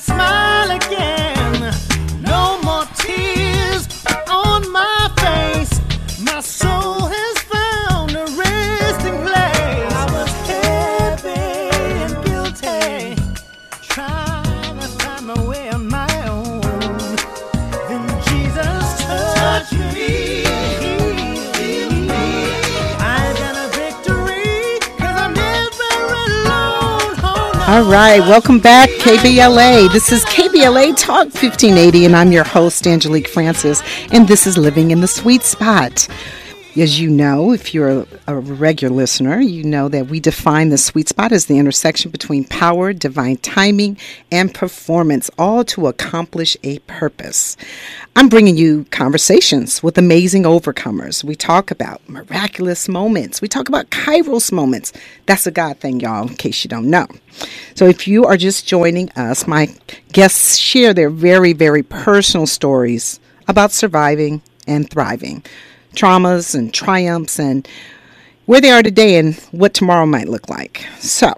smile again. All right, welcome back, KBLA. This is KBLA Talk 1580, and I'm your host, Angelique Francis, and this is Living in the Sweet Spot. As you know, if you're a regular listener, you know that we define the sweet spot as the intersection between power, divine timing, and performance, all to accomplish a purpose. I'm bringing you conversations with amazing overcomers. We talk about miraculous moments. We talk about kairos moments. That's a God thing, y'all, in case you don't know. So if you are just joining us, my guests share their very, very personal stories about surviving and thriving, traumas and triumphs, and where they are today and what tomorrow might look like. So,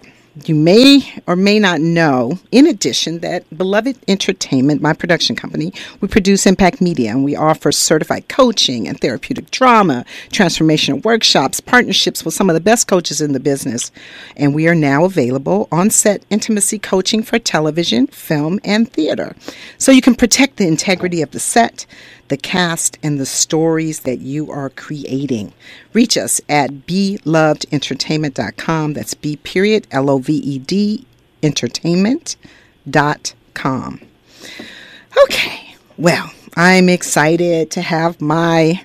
you may or may not know, in addition, that Beloved Entertainment, my production company, we produce Impact Media and we offer certified coaching and therapeutic drama, transformational workshops, partnerships with some of the best coaches in the business. And we are now available on set intimacy coaching for television, film, and theater. So you can protect the integrity of the set, the cast, and the stories that you are creating. Reach us at belovedentertainment.com. That's B period L O V E D entertainment.com. Okay, well, I'm excited to have my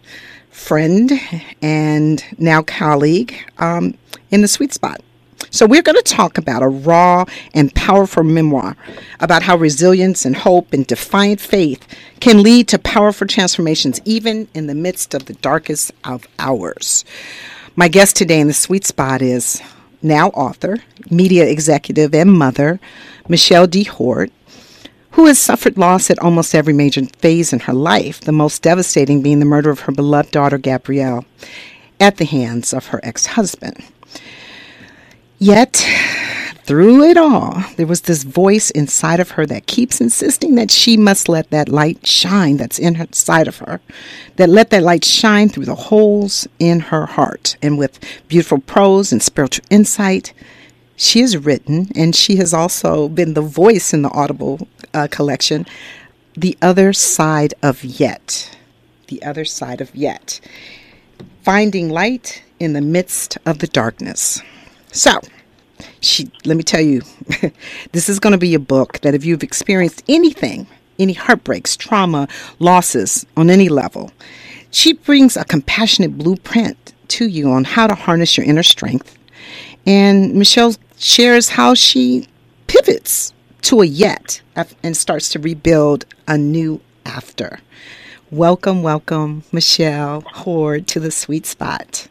friend and now colleague um, in the sweet spot. So, we're going to talk about a raw and powerful memoir about how resilience and hope and defiant faith can lead to powerful transformations, even in the midst of the darkest of hours. My guest today in the sweet spot is now author, media executive, and mother, Michelle D. Hord, who has suffered loss at almost every major phase in her life, the most devastating being the murder of her beloved daughter, Gabrielle, at the hands of her ex husband. Yet, through it all, there was this voice inside of her that keeps insisting that she must let that light shine that's inside of her, that let that light shine through the holes in her heart. And with beautiful prose and spiritual insight, she has written, and she has also been the voice in the Audible uh, collection, The Other Side of Yet. The Other Side of Yet. Finding light in the midst of the darkness. So, she let me tell you, this is going to be a book that if you've experienced anything, any heartbreaks, trauma, losses on any level, she brings a compassionate blueprint to you on how to harness your inner strength. And Michelle shares how she pivots to a yet and starts to rebuild a new after. Welcome, welcome, Michelle Hord, to the sweet spot.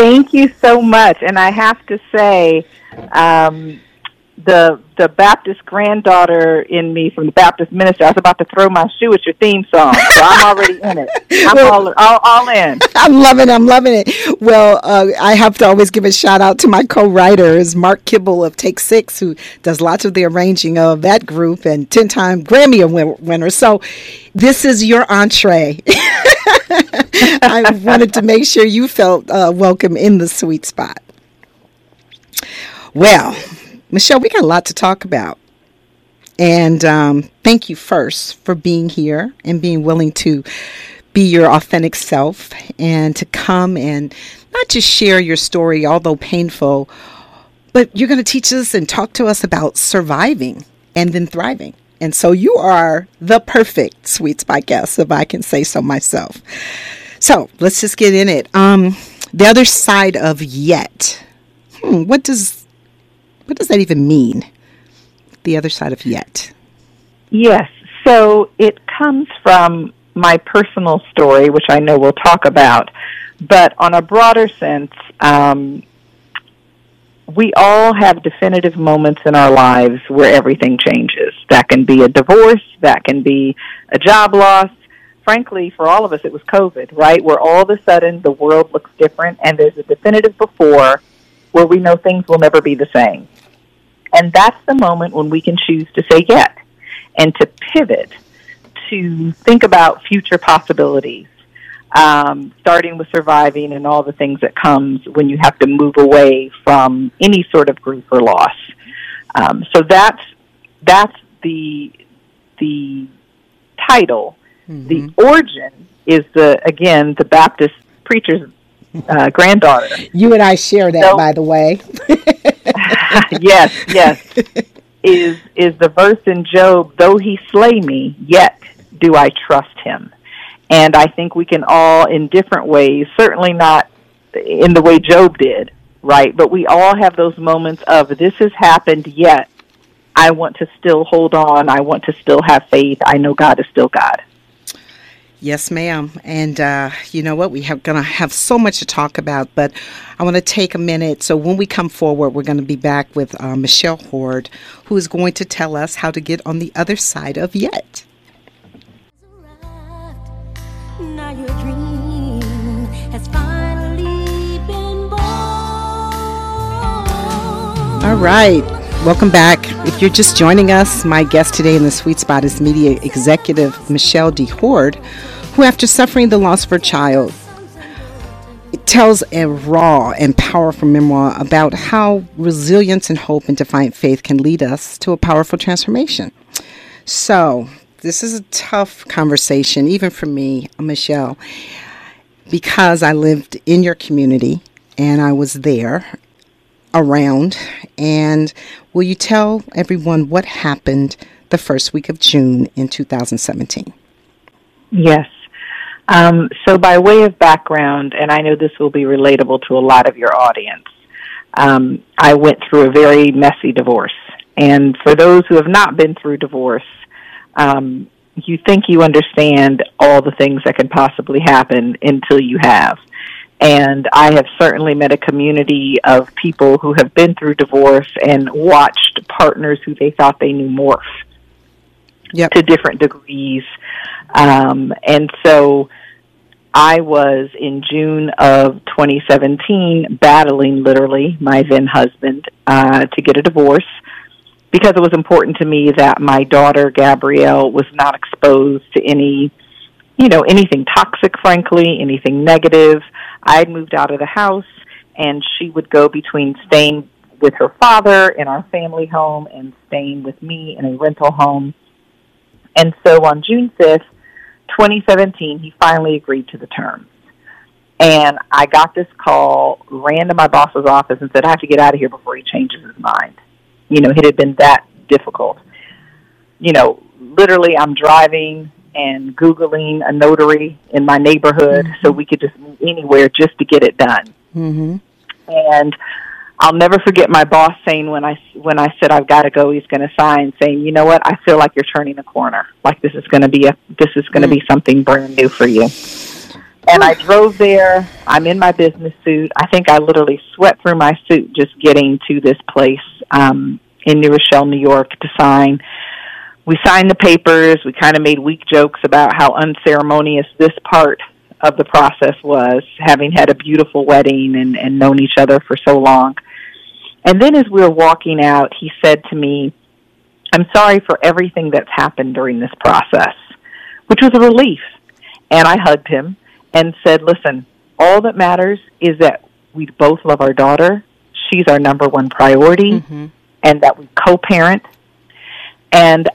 Thank you so much. And I have to say, um, the the Baptist granddaughter in me from the Baptist ministry. I was about to throw my shoe at your theme song, so I'm already in it. I'm all, all, all in. I'm loving it. I'm loving it. Well, uh, I have to always give a shout out to my co-writers, Mark Kibble of Take Six, who does lots of the arranging of that group and ten-time Grammy winner. So, this is your entree. I wanted to make sure you felt uh, welcome in the sweet spot. Well, Michelle, we got a lot to talk about. And um, thank you first for being here and being willing to be your authentic self and to come and not just share your story, although painful, but you're going to teach us and talk to us about surviving and then thriving. And so you are the perfect sweet spot guest, if I can say so myself. So let's just get in it. Um, the other side of yet. Hmm, what does what does that even mean? The other side of yet. Yes. So it comes from my personal story, which I know we'll talk about. But on a broader sense, um, we all have definitive moments in our lives where everything changes. That can be a divorce, that can be a job loss, frankly, for all of us, it was COVID, right? Where all of a sudden the world looks different and there's a definitive before where we know things will never be the same. And that's the moment when we can choose to say yet and to pivot, to think about future possibilities, um, starting with surviving and all the things that comes when you have to move away from any sort of grief or loss. Um, so that's that's the the title. Mm-hmm. The origin is the again the Baptist preacher's uh, granddaughter. You and I share that, so, by the way. yes, yes. Is is the verse in Job? Though he slay me, yet do I trust him. And I think we can all, in different ways, certainly not in the way Job did, right? But we all have those moments of this has happened, yet I want to still hold on. I want to still have faith. I know God is still God. Yes, ma'am. And uh, you know what? We have going to have so much to talk about, but I want to take a minute. So when we come forward, we're going to be back with uh, Michelle Hord, who is going to tell us how to get on the other side of yet. All right. Welcome back. If you're just joining us, my guest today in the sweet spot is media executive Michelle D. Hord, who, after suffering the loss of her child, tells a raw and powerful memoir about how resilience and hope and defiant faith can lead us to a powerful transformation. So, this is a tough conversation, even for me, Michelle, because I lived in your community and I was there around. And will you tell everyone what happened the first week of June in 2017? Yes. Um, so, by way of background, and I know this will be relatable to a lot of your audience, um, I went through a very messy divorce. And for those who have not been through divorce, um, you think you understand all the things that can possibly happen until you have. And I have certainly met a community of people who have been through divorce and watched partners who they thought they knew morph yep. to different degrees. Um, and so I was in June of 2017 battling literally my then husband uh, to get a divorce because it was important to me that my daughter Gabrielle was not exposed to any, you know, anything toxic, frankly, anything negative. I had moved out of the house, and she would go between staying with her father in our family home and staying with me in a rental home. And so on June 5th, 2017, he finally agreed to the terms. And I got this call, ran to my boss's office, and said, I have to get out of here before he changes his mind. You know, it had been that difficult. You know, literally, I'm driving and Googling a notary in my neighborhood mm-hmm. so we could just move anywhere just to get it done. Mm-hmm. And I'll never forget my boss saying when I when I said I've got to go, he's going to sign, saying, "You know what? I feel like you're turning a corner. Like this is going to be a this is going to mm-hmm. be something brand new for you." And I drove there. I'm in my business suit. I think I literally sweat through my suit just getting to this place um, in New Rochelle, New York, to sign we signed the papers. We kind of made weak jokes about how unceremonious this part of the process was, having had a beautiful wedding and, and known each other for so long. And then as we were walking out, he said to me, I'm sorry for everything that's happened during this process, which was a relief. And I hugged him and said, Listen, all that matters is that we both love our daughter. She's our number one priority, mm-hmm. and that we co parent. And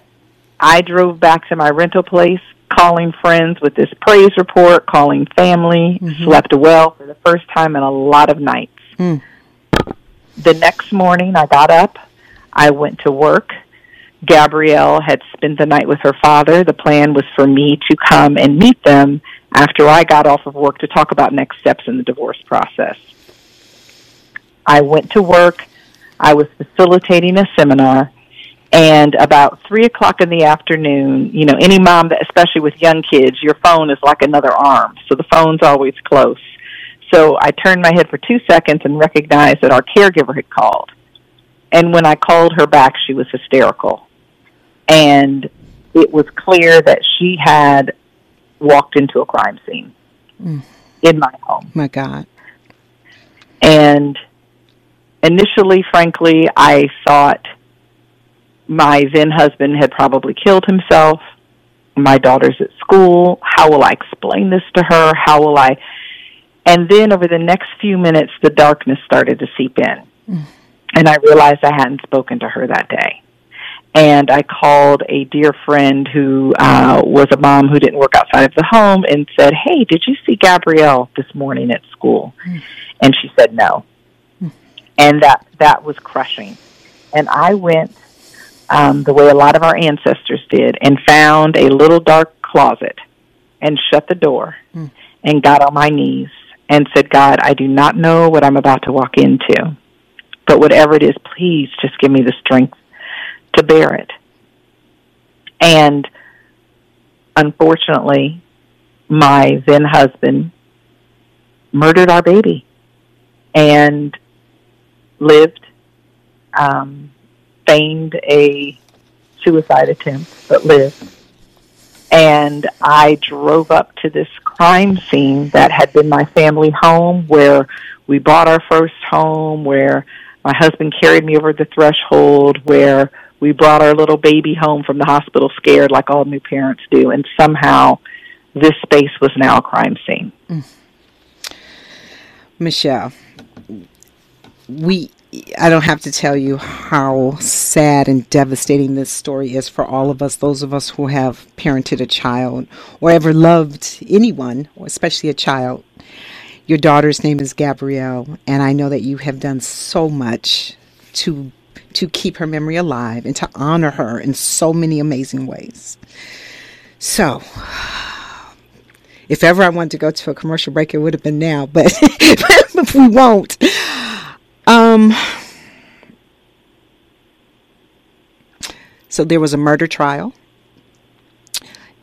I drove back to my rental place, calling friends with this praise report, calling family, mm-hmm. slept well for the first time in a lot of nights. Mm. The next morning, I got up, I went to work. Gabrielle had spent the night with her father. The plan was for me to come and meet them after I got off of work to talk about next steps in the divorce process. I went to work. I was facilitating a seminar and about three o'clock in the afternoon, you know, any mom that, especially with young kids, your phone is like another arm. So the phone's always close. So I turned my head for two seconds and recognized that our caregiver had called. And when I called her back, she was hysterical. And it was clear that she had walked into a crime scene mm. in my home. My God. And initially, frankly, I thought my then husband had probably killed himself. My daughter's at school. How will I explain this to her? How will I? And then over the next few minutes, the darkness started to seep in. Mm. And I realized I hadn't spoken to her that day. And I called a dear friend who uh, was a mom who didn't work outside of the home and said, Hey, did you see Gabrielle this morning at school? Mm. And she said no. Mm. And that, that was crushing. And I went um, the way a lot of our ancestors did and found a little dark closet and shut the door and got on my knees and said, God, I do not know what I'm about to walk into, but whatever it is, please just give me the strength to bear it. And unfortunately, my then husband murdered our baby and lived, um, feigned a suicide attempt, but lived. And I drove up to this crime scene that had been my family home where we bought our first home, where my husband carried me over the threshold, where we brought our little baby home from the hospital scared like all new parents do. And somehow this space was now a crime scene. Mm. Michelle, we I don't have to tell you how sad and devastating this story is for all of us, those of us who have parented a child or ever loved anyone, especially a child. Your daughter's name is Gabrielle, and I know that you have done so much to to keep her memory alive and to honor her in so many amazing ways. So, if ever I wanted to go to a commercial break, it would have been now, but, but we won't. Um, so there was a murder trial,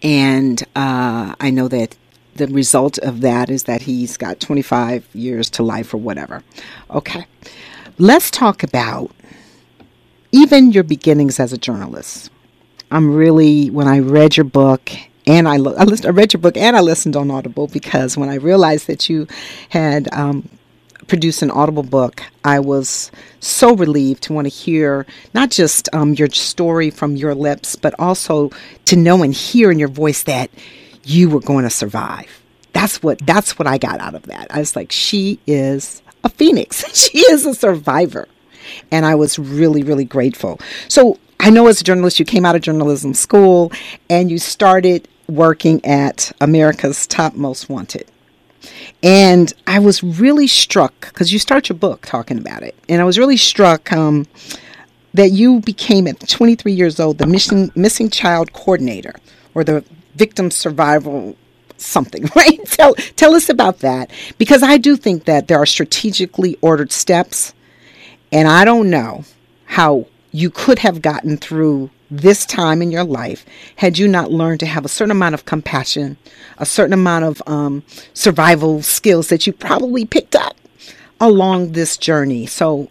and uh, I know that the result of that is that he's got 25 years to life or whatever. Okay, let's talk about even your beginnings as a journalist. I'm really when I read your book and I, I, listened, I read your book and I listened on Audible because when I realized that you had um, produced an Audible book, I was so relieved to want to hear not just um, your story from your lips, but also to know and hear in your voice that you were going to survive. That's what that's what I got out of that. I was like, she is a phoenix. she is a survivor, and I was really really grateful. So I know as a journalist, you came out of journalism school and you started working at America's Top Most Wanted. And I was really struck because you start your book talking about it. And I was really struck um, that you became, at 23 years old, the missing, missing child coordinator or the victim survival something, right? Tell, tell us about that because I do think that there are strategically ordered steps. And I don't know how you could have gotten through this time in your life had you not learned to have a certain amount of compassion, a certain amount of um, survival skills that you probably picked up along this journey. So,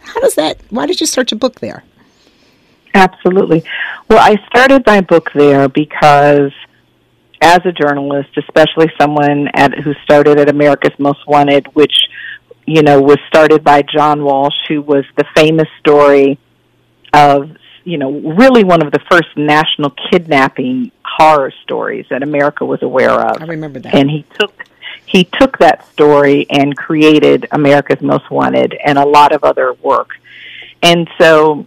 how does that? Why did you start your book there? Absolutely. Well, I started my book there because as a journalist, especially someone at, who started at America's Most Wanted, which you know was started by John Walsh, who was the famous story of you know really one of the first national kidnapping horror stories that America was aware of. I remember that. And he took he took that story and created America's Most Wanted and a lot of other work. And so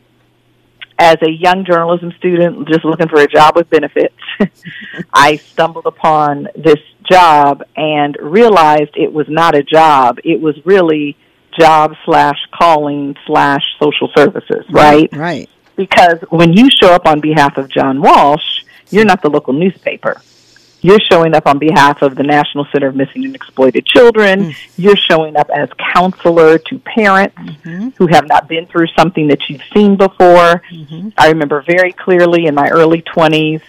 as a young journalism student just looking for a job with benefits, I stumbled upon this job and realized it was not a job. It was really job slash calling slash social services, right? Right. Because when you show up on behalf of John Walsh, you're not the local newspaper. You're showing up on behalf of the National Center of Missing and Exploited Children. Mm. You're showing up as counselor to parents mm-hmm. who have not been through something that you've seen before. Mm-hmm. I remember very clearly in my early 20s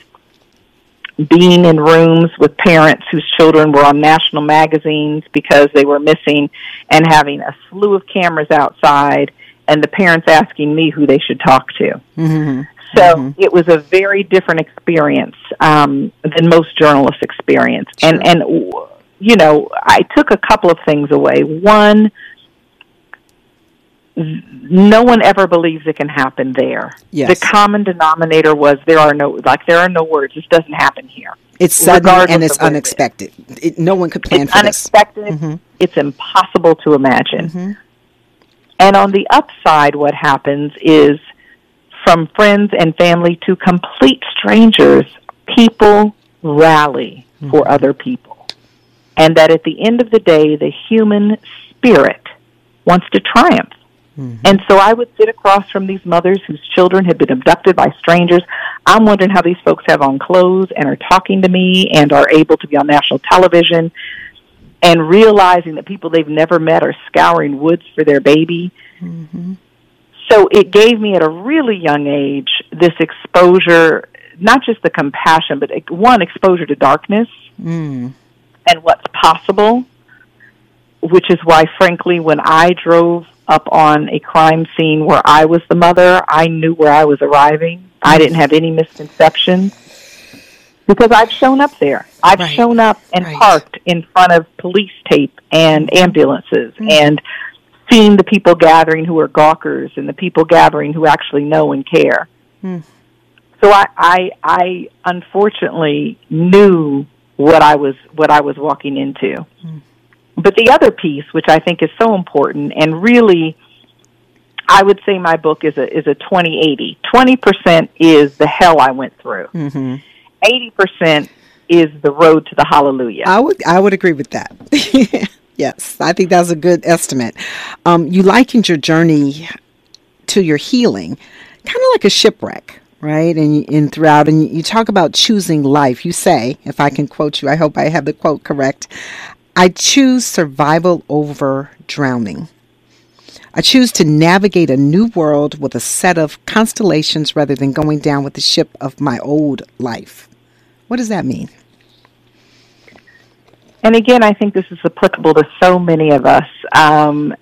being in rooms with parents whose children were on national magazines because they were missing and having a slew of cameras outside and the parents asking me who they should talk to. Mm-hmm. So it was a very different experience um, than most journalists experience. And and you know, I took a couple of things away. One, no one ever believes it can happen there. Yes. The common denominator was there are no like there are no words. This doesn't happen here. It's sudden regardless and it's of where it is. unexpected. It, no one could plan it's for this. unexpected. It's impossible to imagine. And on the upside, what happens is from friends and family to complete strangers, people rally for mm-hmm. other people. And that at the end of the day, the human spirit wants to triumph. Mm-hmm. And so I would sit across from these mothers whose children had been abducted by strangers. I'm wondering how these folks have on clothes and are talking to me and are able to be on national television and realizing that people they've never met are scouring woods for their baby. Mm-hmm. So it gave me at a really young age this exposure, not just the compassion, but one exposure to darkness mm. and what's possible, which is why, frankly, when I drove up on a crime scene where I was the mother, I knew where I was arriving. I didn't have any misconceptions because I've shown up there. I've Right. shown up and Right. parked in front of police tape and mm-hmm. ambulances mm-hmm. and seen the people gathering who are gawkers and the people gathering who actually know and care. Hmm. So I, I, I unfortunately knew what I was what I was walking into. Hmm. But the other piece, which I think is so important, and really, I would say my book is a is a twenty eighty. Twenty percent is the hell I went through. Mm-hmm. 80 percent is the road to the hallelujah. I would I would agree with that. yes, I think that's a good estimate. Um, you likened your journey to your healing, kind of like a shipwreck, right? And and throughout, and you talk about choosing life. You say, if I can quote you, I hope I have the quote correct. I choose survival over drowning. I choose to navigate a new world with a set of constellations rather than going down with the ship of my old life. What does that mean? and again, I think this is applicable to so many of us. Um,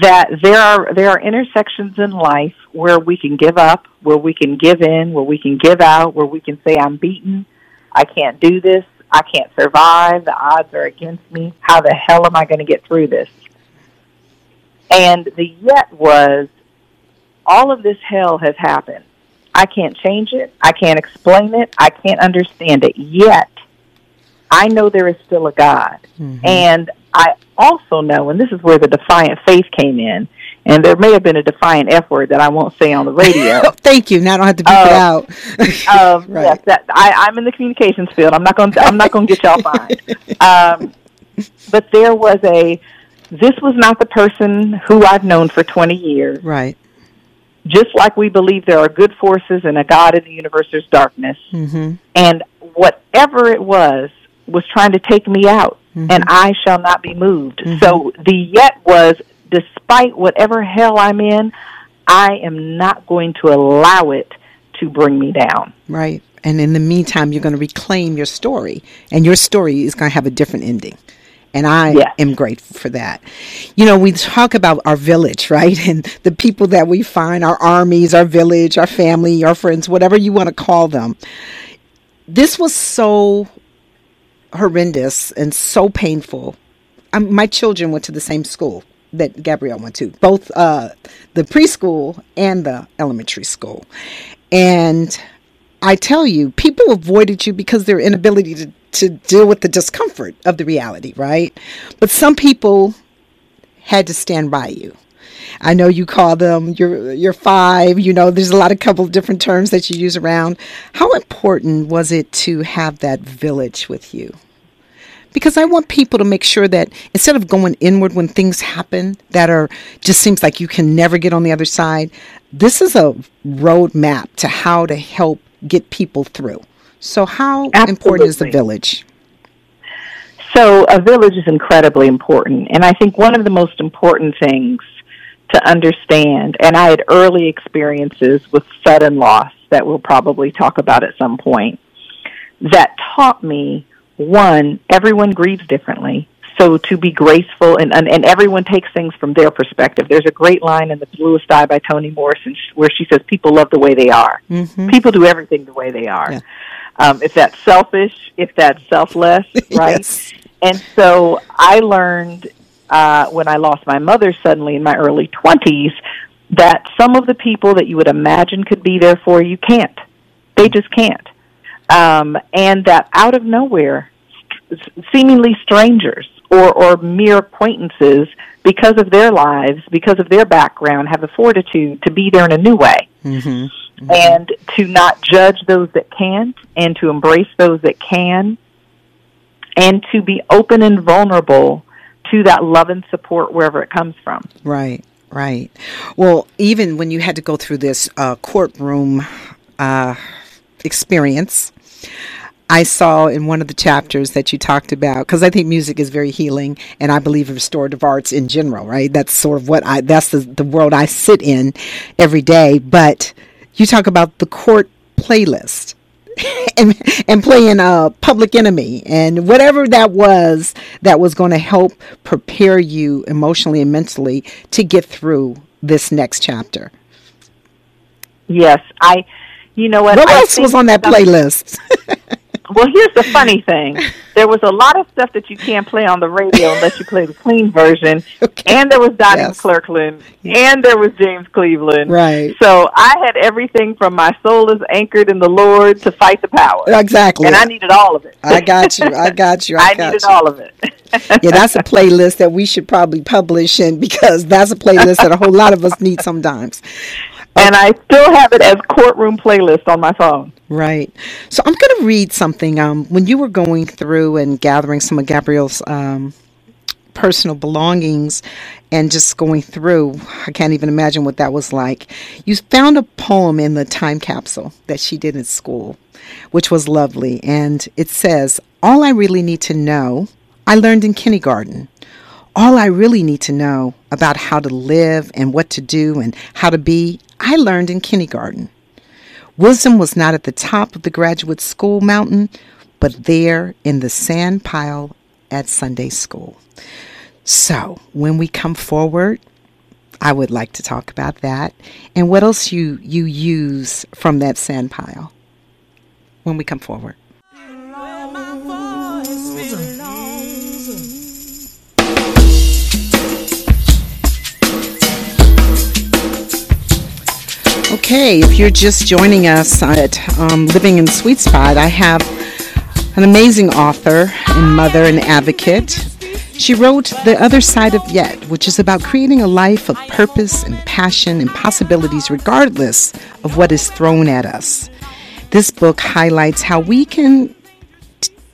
that there are there are intersections in life where we can give up, where we can give in, where we can give out, where we can say I'm beaten, I can't do this, I can't survive, the odds are against me. How the hell am I going to get through this? And the yet was all of this hell has happened. I can't change it. I can't explain it. I can't understand it. Yet, I know there is still a God. And I also know, and this is where the defiant faith came in, and there may have been a defiant F word that I won't say on the radio. Thank you. Now I don't have to beep it Oh. out. um, Right. Yes, that I, I'm in the communications field. I'm not going. to I'm not going to get y'all fined. Um, but there was a. This was not the person who I've known for 20 years. Right. Just like we believe there are good forces and a God in the universe, there's darkness. Mm-hmm. And whatever it was was trying to take me out, and I shall not be moved. So the yet was, despite whatever hell I'm in, I am not going to allow it to bring me down. Right. And in the meantime, you're going to reclaim your story, and your story is going to have a different ending. And I Yes. am grateful for that. You know, we talk about our village, right? And the people that we find, our armies, our village, our family, our friends, whatever you want to call them. This was so horrendous and so painful. Um, my children went to the same school that Gabrielle went to, both uh, the preschool and the elementary school. And I tell you, people avoided you because their inability to, to deal with the discomfort of the reality, right? But some people had to stand by you. I know you call them your your five. You know, there's a lot of couple of different terms that you use around. How important was it to have that village with you? Because I want people to make sure that instead of going inward when things happen that are just seems like you can never get on the other side, this is a roadmap to how to help get people through. So, how important is the village? So a village is incredibly important. And I think one of the most important things to understand, and I had early experiences with sudden loss that we'll probably talk about at some point, that taught me one, everyone grieves differently. so to be graceful and, and and everyone takes things from their perspective. There's a great line in the Bluest Eye by Toni Morrison where she says, "People love the way they are. Mm-hmm. People do everything the way they are. Yeah. Um, if that's selfish, if that's selfless, right? Yes. And so I learned uh, when I lost my mother suddenly in my early 20s that some of the people that you would imagine could be there for you can't. They just can't. Um, and that out of nowhere, s- seemingly strangers or, or mere acquaintances, because of their lives, because of their background, have the fortitude to be there in a new way Mm-hmm. and to not judge those that can't and to embrace those that can and to be open and vulnerable to that love and support wherever it comes from. Right, right. Well, even when you had to go through this uh, courtroom uh, experience, I saw in one of the chapters that you talked about because I think music is very healing, and I believe in restorative arts in general. Right, that's sort of what I that's the the world I sit in every day. But you talk about the court playlist. and and playing uh public enemy and whatever that was that was going to help prepare you emotionally and mentally to get through this next chapter. Yes, I you know what What I else was on that playlist? Well, here's the funny thing. There was a lot of stuff that you can't play on the radio unless you play the clean version. Okay. And there was Donnie Yes. McClurkin. And there was James Cleveland. Right. So I had everything from My Soul is Anchored in the Lord to Fight the Power. exactly. And I needed all of it. I got you. I got you. I, I got needed you. all of it. Yeah, that's a playlist that we should probably publish, and because that's a playlist that a whole lot of us need sometimes. And I still have it as courtroom playlist on my phone. Right. So I'm going to read something. Um, when you were going through and gathering some of Gabrielle's um, personal belongings and just going through, I can't even imagine what that was like. You found a poem in the time capsule that she did in school, which was lovely. And it says, All I really need to know, I learned in kindergarten. All I really need to know about how to live and what to do and how to be, I learned in kindergarten. Wisdom was not at the top of the graduate school mountain, but there in the sand pile at Sunday school. So, when we come forward, I would like to talk about that and what else you you use from that sand pile when we come forward. Okay, if you're just joining us at um, Living in Sweet Spot, I have an amazing author and mother and advocate. She wrote The Other Side of Yet, which is about creating a life of purpose and passion and possibilities regardless of what is thrown at us. This book highlights how we can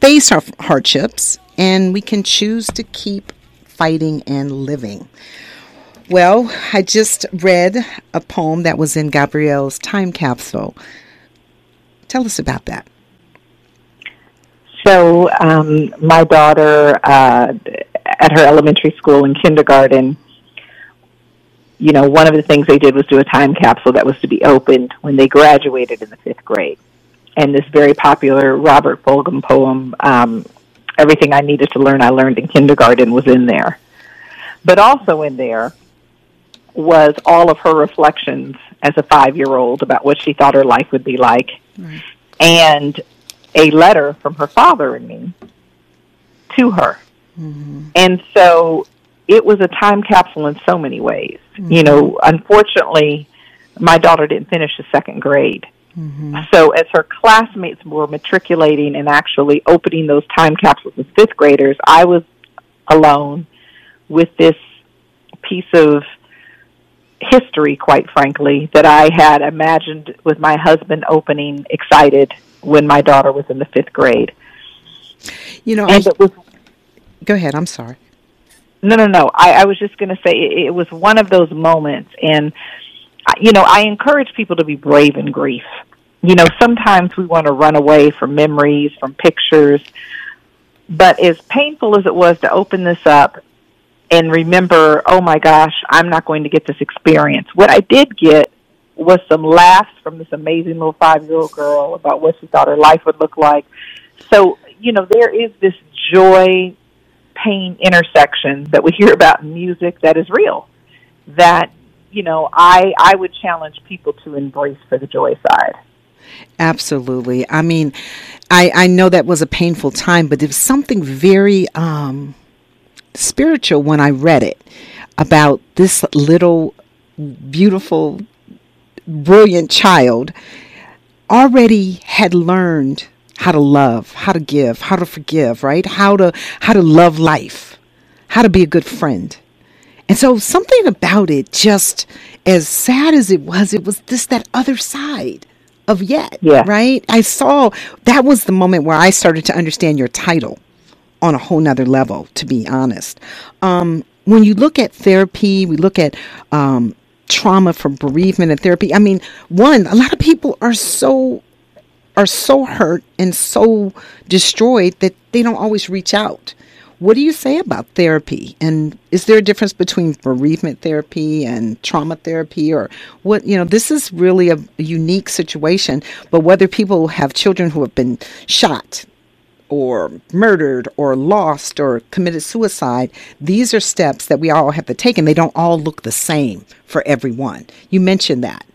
face our hardships and we can choose to keep fighting and living. Well, I just read a poem that was in Gabrielle's time capsule. Tell us about that. So, um, my daughter uh, at her elementary school in kindergarten, you know, one of the things they did was do a time capsule that was to be opened when they graduated in the fifth grade. And this very popular Robert Fulghum poem, um, Everything I Needed to Learn, I Learned in Kindergarten, was in there. But also in there was all of her reflections as a five year old about what she thought her life would be like. And a letter from her father and me to her. Mm-hmm. And so it was a time capsule in so many ways. You mm-hmm. know, unfortunately, my daughter didn't finish the second grade. Mm-hmm. So as her classmates were matriculating and actually opening those time capsules with fifth graders, I was alone with this piece of history, quite frankly, that I had imagined with my husband opening excited when my daughter was in the fifth grade. You know, And I, it was go ahead. I'm sorry. no, no, no. I, I was just going to say it, it was one of those moments, and you know, I encourage people to be brave in grief. You know, sometimes we want to run away from memories, from pictures, but as painful as it was to open this up and remember, oh my gosh, I'm not going to get this experience. What I did get was some laughs from this amazing little five year old girl about what she thought her life would look like. So, you know, there is this joy, pain intersection that we hear about in music that is real. That you know, I I would challenge people to embrace for the joy side. Absolutely. I mean, I I know that was a painful time, but there was something very um, spiritual when I read it about this little beautiful, brilliant child already had learned how to love, how to give, how to forgive, right? How to how to love life, how to be a good friend. And so something about it just as sad as it was, it was this that other side of yet, Yeah. right? I saw that was the moment where I started to understand your title on a whole nother level, to be honest. Um, when you look at therapy, we look at um, trauma for bereavement and therapy. I mean, one, a lot of people are so are so hurt and so destroyed that they don't always reach out. What do you say about therapy? And is there a difference between bereavement therapy and trauma therapy? Or what, you know, this is really a, a unique situation, but whether people have children who have been shot, or murdered or lost or committed suicide, these are steps that we all have to take, and they don't all look the same for everyone. You mentioned that.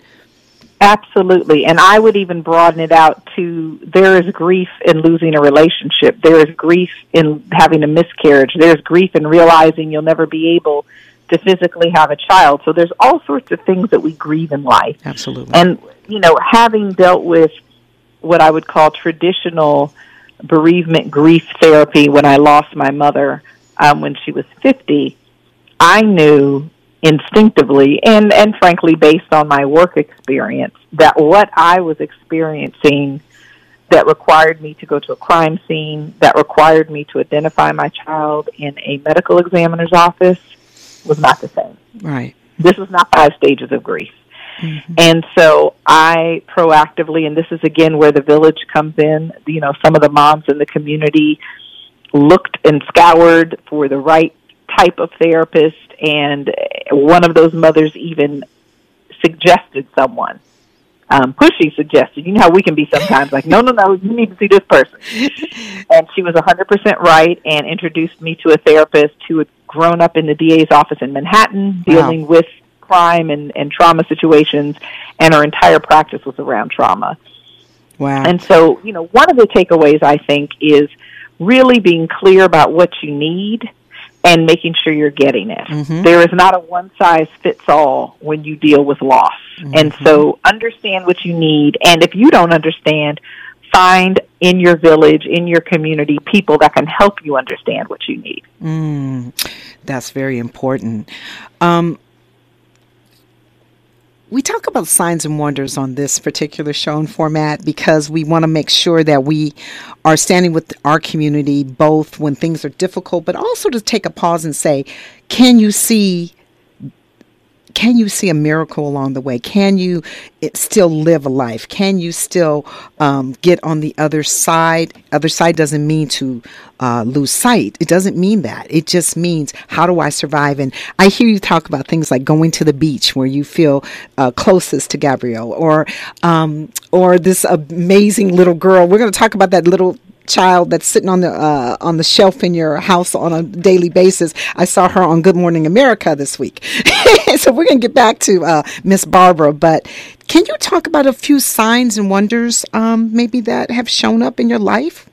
Absolutely. And I would even broaden it out to there is grief in losing a relationship. There is grief in having a miscarriage. There's grief in realizing you'll never be able to physically have a child. So there's all sorts of things that we grieve in life. Absolutely. And, you know, having dealt with what I would call traditional bereavement grief therapy when I lost my mother um, when she was 50, I knew instinctively and, and frankly based on my work experience that what I was experiencing that required me to go to a crime scene, that required me to identify my child in a medical examiner's office was not the same. right. This was not five stages of grief. And so I proactively, and this is again where the village comes in, you know, some of the moms in the community looked and scoured for the right type of therapist, and one of those mothers even suggested someone. Um, pushy suggested. You know how we can be sometimes like, no, no, no, you need to see this person. and she was 100% right and introduced me to a therapist who had grown up in the DA's office in Manhattan Wow. dealing with crime and, and trauma situations, and her entire practice was around trauma. Wow. And so, you know, one of the takeaways I think is really being clear about what you need and making sure you're getting it. There is not a one size fits all when you deal with loss. And so understand what you need and if you don't understand, find in your village, in your community people that can help you understand what you need. Mm, that's very important. Um, we talk about signs and wonders on this particular show and format because we want to make sure that we are standing with our community both when things are difficult, but also to take a pause and say, can you see can you see a miracle along the way? Can you still live a life? Can you still um, get on the other side? Other side doesn't mean to uh, lose sight. It doesn't mean that. It just means how do I survive? And I hear you talk about things like going to the beach where you feel uh, closest to Gabrielle, or um, or this amazing little girl. We're going to talk about that little child that's sitting on the uh, on the shelf in your house on a daily basis. I saw her on Good Morning America this week. so we're going to get back to uh, Miss Barbara, but can you talk about a few signs and wonders um, maybe that have shown up in your life?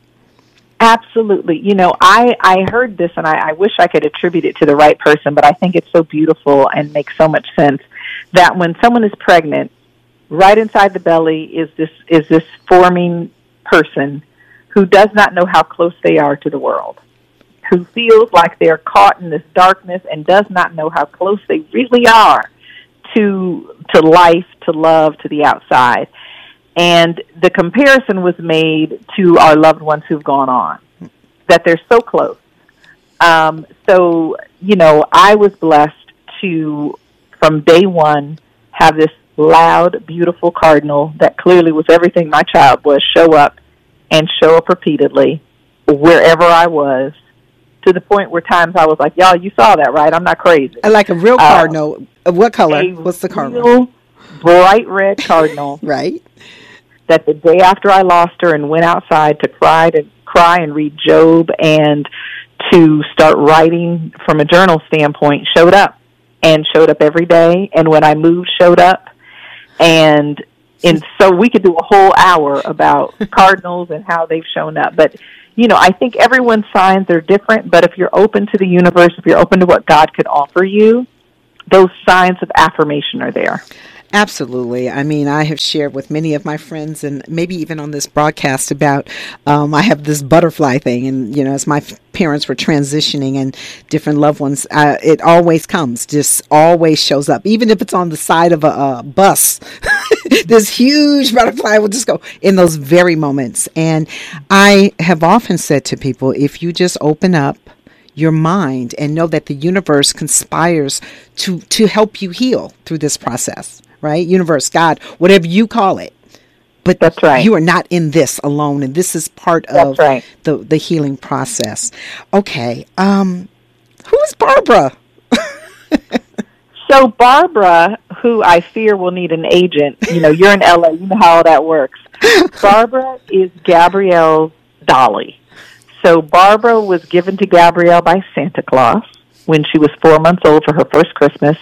Absolutely. You know, I, I heard this and I, I wish I could attribute it to the right person, but I think it's so beautiful and makes so much sense that when someone is pregnant, right inside the belly is this is this forming person who does not know how close they are to the world, who feels like they're caught in this darkness and does not know how close they really are to to life, to love, to the outside. And the comparison was made to our loved ones who've gone on, that they're so close. Um, so, you know, I was blessed to, from day one, have this loud, beautiful cardinal that clearly was everything my child was show up and show up repeatedly wherever I was to the point where times I was like, y'all, you saw that, right? I'm not crazy. I like a real cardinal. Uh, what color? What's the cardinal? real bright red cardinal Right. that the day after I lost her and went outside to cry to cry and read Job and to start writing from a journal standpoint showed up and showed up every day. And when I moved, showed up. And and so we could do a whole hour about cardinals and how they've shown up. But you know, I think everyone's signs are different. But if you're open to the universe, if you're open to what God could offer you, those signs of affirmation are there. Absolutely. I mean, I have shared with many of my friends, and maybe even on this broadcast, about um, I have this butterfly thing, and you know, as my f- parents were transitioning and different loved ones, it always comes, just always shows up, even if it's on the side of a, a bus. this huge butterfly will just go in those very moments, and I have often said to people, if you just open up your mind and know that the universe conspires to to help you heal through this process right universe god whatever you call it but That's right. you are not in this alone and this is part of right. the the healing process okay um who's barbara So Barbara, who I fear will need an agent, you know, you're in LA, you know how all that works. Barbara is Gabrielle's dolly. So Barbara was given to Gabrielle by Santa Claus when she was four months old for her first Christmas.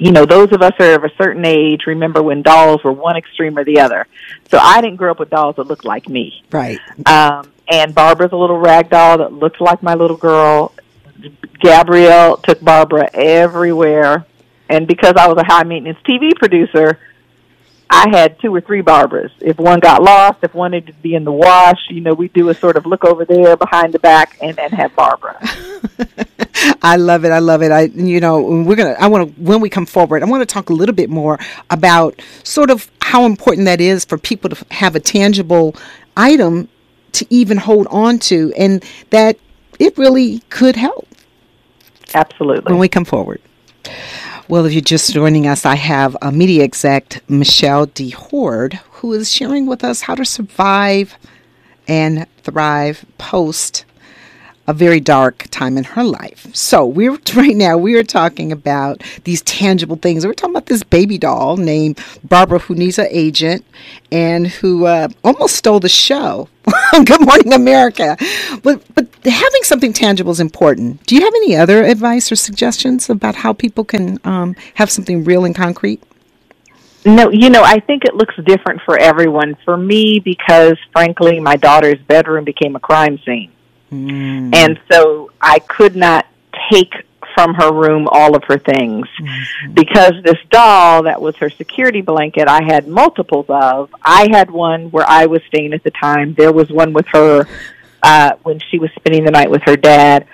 You know, those of us who are of a certain age remember when dolls were one extreme or the other. So I didn't grow up with dolls that looked like me. right Um, and Barbara's a little rag doll that looks like my little girl. Gabrielle took Barbara everywhere. And because I was a high maintenance TV producer, I had two or three Barbaras. If one got lost, if one needed to be in the wash, you know, we do a sort of look over there behind the back and, and have Barbara. I love it. I love it. I, you know, we're gonna. I want to when we come forward. I want to talk a little bit more about sort of how important that is for people to have a tangible item to even hold on to, and that it really could help Absolutely. when we come forward. Well, if you're just joining us, I have a media exec, Michelle D. Hord, who is sharing with us how to survive and thrive post a very dark time in her life. So we're right now we are talking about these tangible things. We're talking about this baby doll named Barbara, who needs an agent and who uh, almost stole the show. Good Morning America. But but having something tangible is important. Do you have any other advice or suggestions about how people can um, have something real and concrete? No, you know, I think it looks different for everyone. For me, because frankly, my daughter's bedroom became a crime scene. And so I could not take from her room all of her things. Because this doll that was her security blanket, I had multiples of. I had one where I was staying at the time. There was one with her uh, when she was spending the night with her dad.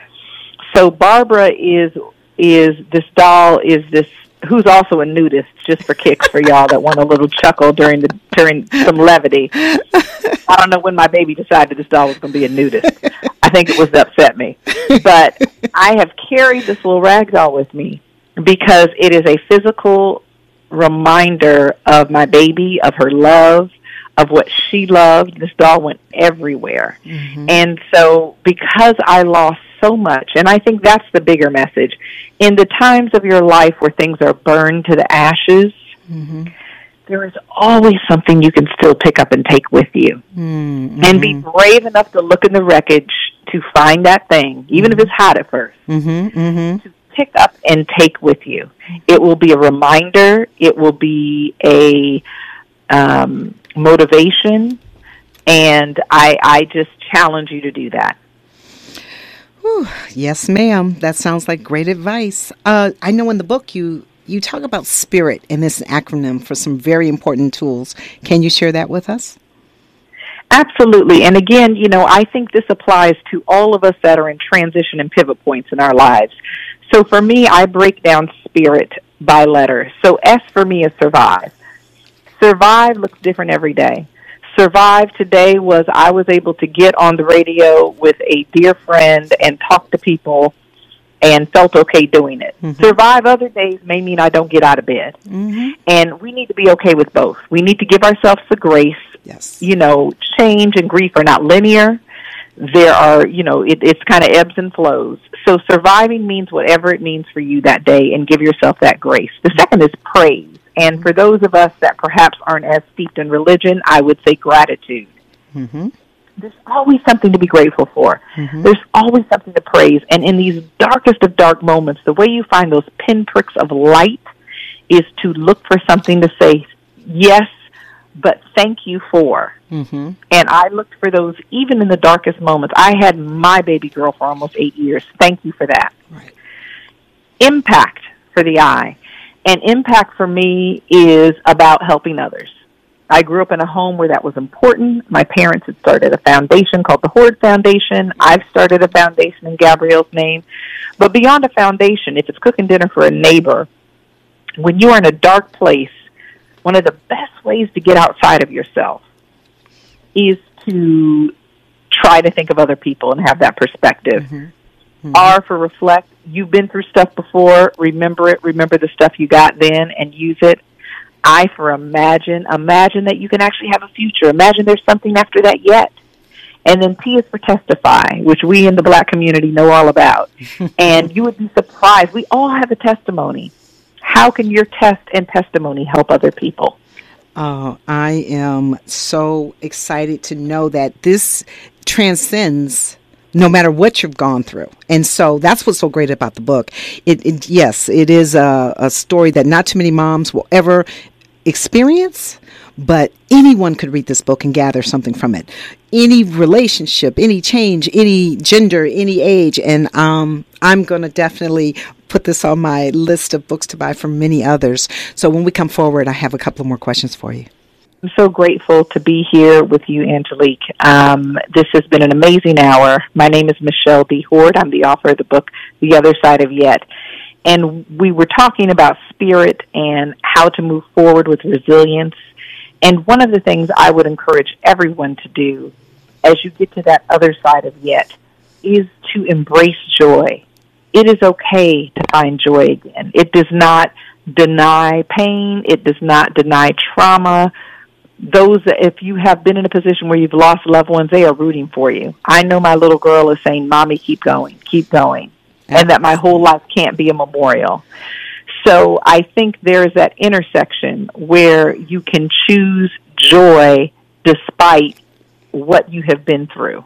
So Barbara is is this doll is this who's also a nudist just for kicks for y'all that want a little chuckle during the during some levity. I don't know when my baby decided this doll was going to be a nudist. I think it was upset me. But I have carried this little rag doll with me because it is a physical reminder of my baby, of her love, of what she loved. This doll went everywhere. Mm-hmm. And so because I lost so much, and I think that's the bigger message, in the times of your life where things are burned to the ashes, mm-hmm. There is always something you can still pick up and take with you. And be brave enough to look in the wreckage to find that thing, even if it's hot at 1st Mm-hmm. Mm-hmm. to pick up and take with you. It will be a reminder. It will be a um, motivation, and I, I just challenge you to do that. Yes, ma'am. That sounds like great advice. Uh, I know in the book you you talk about spirit and this acronym for some very important tools. Can you share that with us? Absolutely. And again, you know, I think this applies to all of us that are in transition and pivot points in our lives. So for me, I break down spirit by letter. So S for me is survive. Survive looks different every day. Survive today was I was able to get on the radio with a dear friend and talk to people and felt okay doing it. Survive other days may mean I don't get out of bed. And we need to be okay with both. We need to give ourselves the grace Yes. you know, change and grief are not linear. There are, you know, it, it's kind of ebbs and flows. So surviving means whatever it means for you that day and give yourself that grace. The second is praise. And for those of us that perhaps aren't as steeped in religion, I would say gratitude. Mm-hmm. There's always something to be grateful for. Mm-hmm. There's always something to praise. And in these darkest of dark moments, the way you find those pinpricks of light is to look for something to say, yes, but thank you for. Mm-hmm. And I looked for those even in the darkest moments. I had my baby girl for almost eight years. Thank you for that. Right. Impact for the eye. And impact for me is about helping others. I grew up in a home where that was important. My parents had started a foundation called the Hord Foundation. I've started a foundation in Gabrielle's name. But beyond a foundation, if it's cooking dinner for a neighbor, when you are in a dark place, one of the best ways to get outside of yourself is to try to think of other people and have that perspective. Mm-hmm. R for reflect. You've been through stuff before. Remember it. Remember the stuff you got then and use it. I for imagine. Imagine that you can actually have a future. Imagine there's something after that yet. And then T is for testify, which we in the black community know all about. and you would be surprised. We all have a testimony. How can your test and testimony help other people? Oh, I am so excited to know that this transcends no matter what you've gone through. And so that's what's so great about the book. It, it yes, it is a, a story that not too many moms will ever experience, but anyone could read this book and gather something from it. Any relationship, any change, any gender, any age, and um, I'm going to definitely put this on my list of books to buy from many others. So when we come forward, I have a couple more questions for you. I'm so grateful to be here with you, Angelique. Um, this has been an amazing hour. My name is Michelle D. Hord. I'm the author of the book, The Other Side of Yet. And we were talking about spirit and how to move forward with resilience. And one of the things I would encourage everyone to do as you get to that other side of Yet is to embrace joy. It is okay to find joy again. It does not deny pain. It does not deny trauma those if you have been in a position where you've lost loved ones they are rooting for you. I know my little girl is saying mommy keep going keep going and that my whole life can't be a memorial. So i think there's that intersection where you can choose joy despite what you have been through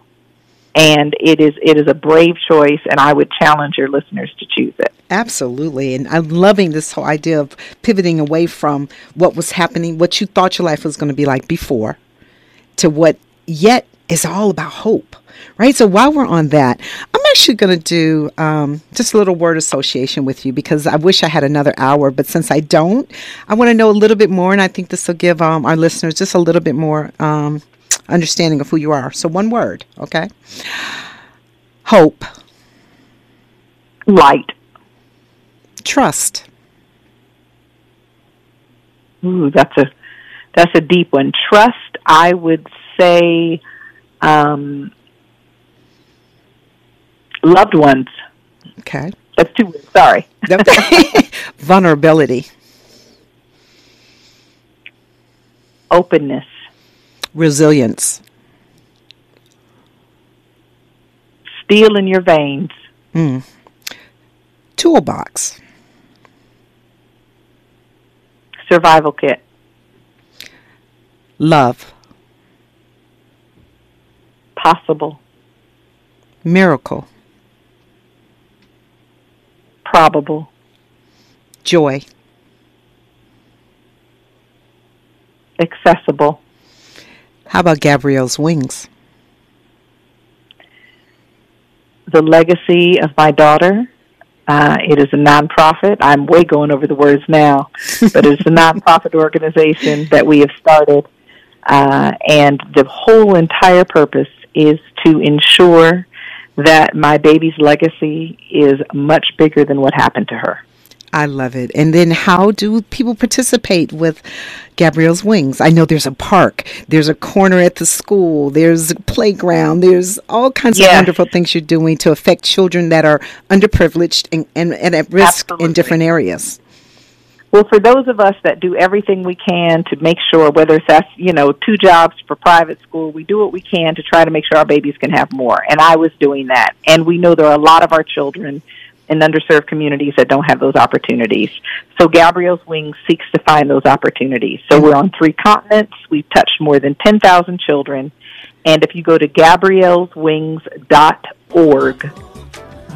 and it is it is a brave choice and i would challenge your listeners to choose it Absolutely. And I'm loving this whole idea of pivoting away from what was happening, what you thought your life was going to be like before, to what yet is all about hope, right? So while we're on that, I'm actually going to do um, just a little word association with you because I wish I had another hour, but since I don't, I want to know a little bit more. And I think this will give um, our listeners just a little bit more um, understanding of who you are. So one word, okay? Hope. Light. Trust. Ooh, that's a that's a deep one. Trust, I would say, um, loved ones. Okay. That's two words. Sorry. Vulnerability. Openness. Resilience. Steel in your veins. Mm. Toolbox. Survival kit. Love. Possible. Miracle. Probable. Joy. Accessible. How about Gabrielle's wings? The legacy of my daughter. Uh, it is a nonprofit. I'm way going over the words now, but it's a nonprofit organization that we have started, uh, and the whole entire purpose is to ensure that my baby's legacy is much bigger than what happened to her. I love it. And then how do people participate with Gabrielle's Wings? I know there's a park, there's a corner at the school, there's a playground, there's all kinds Yes. of wonderful things you're doing to affect children that are underprivileged and, and, and at risk Absolutely. in different areas. Well, for those of us that do everything we can to make sure, whether it's that's, you know, two jobs for private school, we do what we can to try to make sure our babies can have more. And I was doing that. And we know there are a lot of our children in underserved communities that don't have those opportunities. So Gabrielle's Wings seeks to find those opportunities. So we're on three continents. We've touched more than 10,000 children. And if you go to gabrielleswings.org,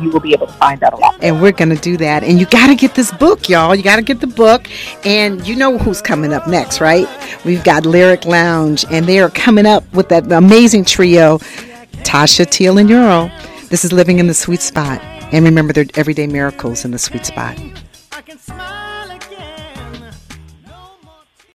you will be able to find out a lot. And we're going to do that. And you got to get this book, y'all. You got to get the book. And you know who's coming up next, right? We've got Lyric Lounge, and they are coming up with that amazing trio, Tasha Teal and Euro. This is Living in the Sweet Spot. And remember, there are everyday miracles in the sweet spot.